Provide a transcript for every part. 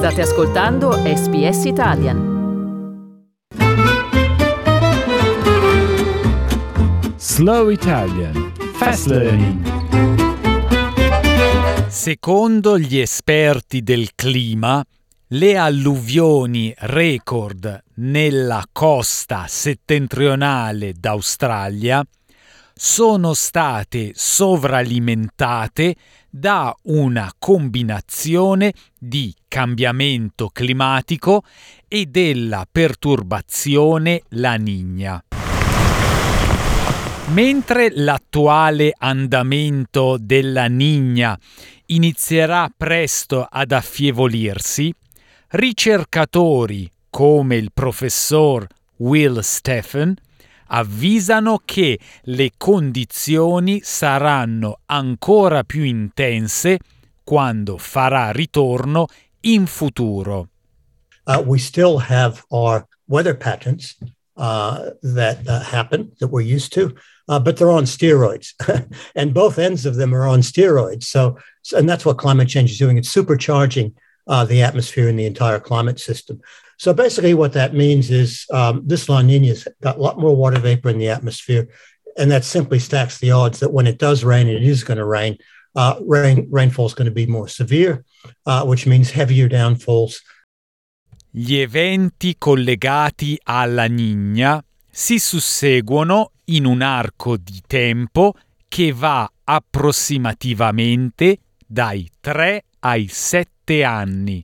State ascoltando SBS Italian. Slow Italian Fast Learning. Secondo gli esperti del clima, le alluvioni record nella costa settentrionale d'Australia sono state sovralimentate da una combinazione di cambiamento climatico e della perturbazione La Niña. Mentre l'attuale andamento della Niña inizierà presto ad affievolirsi, ricercatori come il professor Will Steffen avvisano che le condizioni saranno ancora più intense quando farà ritorno in futuro. Uh, we still have our weather patterns uh, that uh, happen that we're used to, uh, but they're on steroids, and both ends of them are on steroids. So, and that's what climate change is doing. It's supercharging uh, the atmosphere in the entire climate system. So basically, what that means is um, this La Nina's got a lot more water vapor in the atmosphere, and that simply stacks the odds that when it does rain, it is going to rain, uh, rain rainfall is going to be more severe, uh, which means heavier downfalls. Gli eventi collegati alla Nina si susseguono in un arco di tempo che va approssimativamente dai 3 ai 7 anni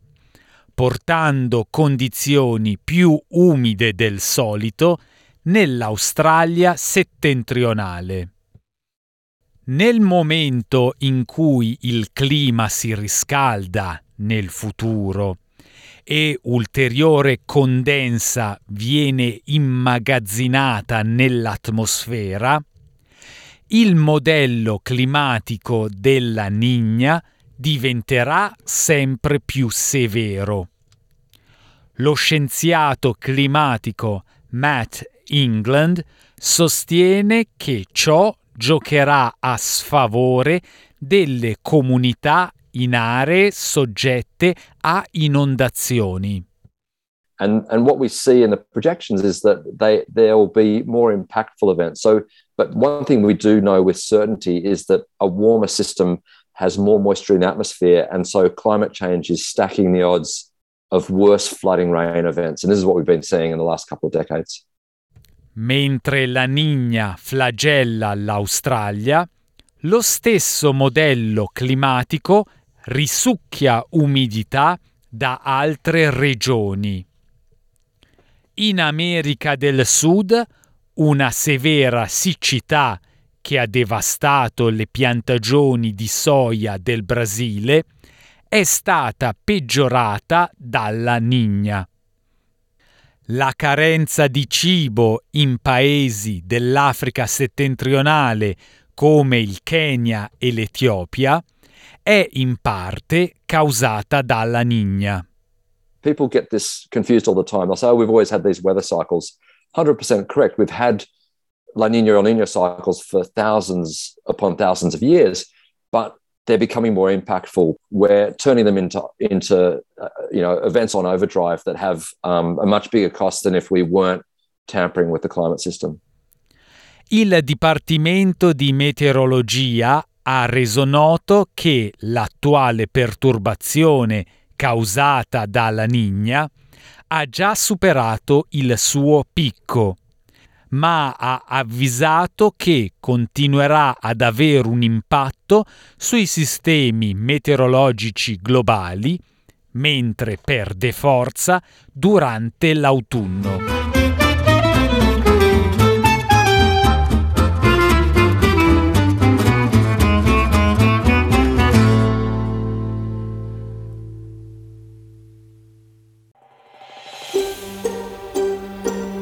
portando condizioni più umide del solito nell'Australia settentrionale. Nel momento in cui il clima si riscalda nel futuro e ulteriore condensa viene immagazzinata nell'atmosfera, il modello climatico della Nigna diventerà sempre più severo. Lo scienziato climatico Matt England sostiene che ciò giocherà a sfavore delle comunità in aree soggette a inondazioni. And, and what we see in the projections is that they, there will be more impactful events. So, but one thing we do know with certainty is that a warmer system has more moisture in the atmosphere. And so climate change is stacking the odds of worse flooding rain events. And this is what we've been seeing in the last couple of decades. Mentre la Nigna flagella l'Australia, lo stesso modello climatico risucchia umidità da altre regioni. In America del Sud una severa siccità che ha devastato le piantagioni di soia del Brasile, è stata peggiorata dalla Nigna. La carenza di cibo in paesi dell'Africa settentrionale come il Kenya e l'Etiopia è in parte causata dalla Nigna. People get this confused all the time. They'll say, oh, we've always had these weather cycles. 100% correct. We've had La Nina El Nino cycles for thousands upon thousands of years, but they're becoming more impactful. We're turning them into into uh, you know events on overdrive that have um, a much bigger cost than if we weren't tampering with the climate system. Il Dipartimento di Meteorologia ha reso noto che l'attuale perturbazione causata dalla Nigna ha già superato il suo picco ma ha avvisato che continuerà ad avere un impatto sui sistemi meteorologici globali, mentre perde forza durante l'autunno.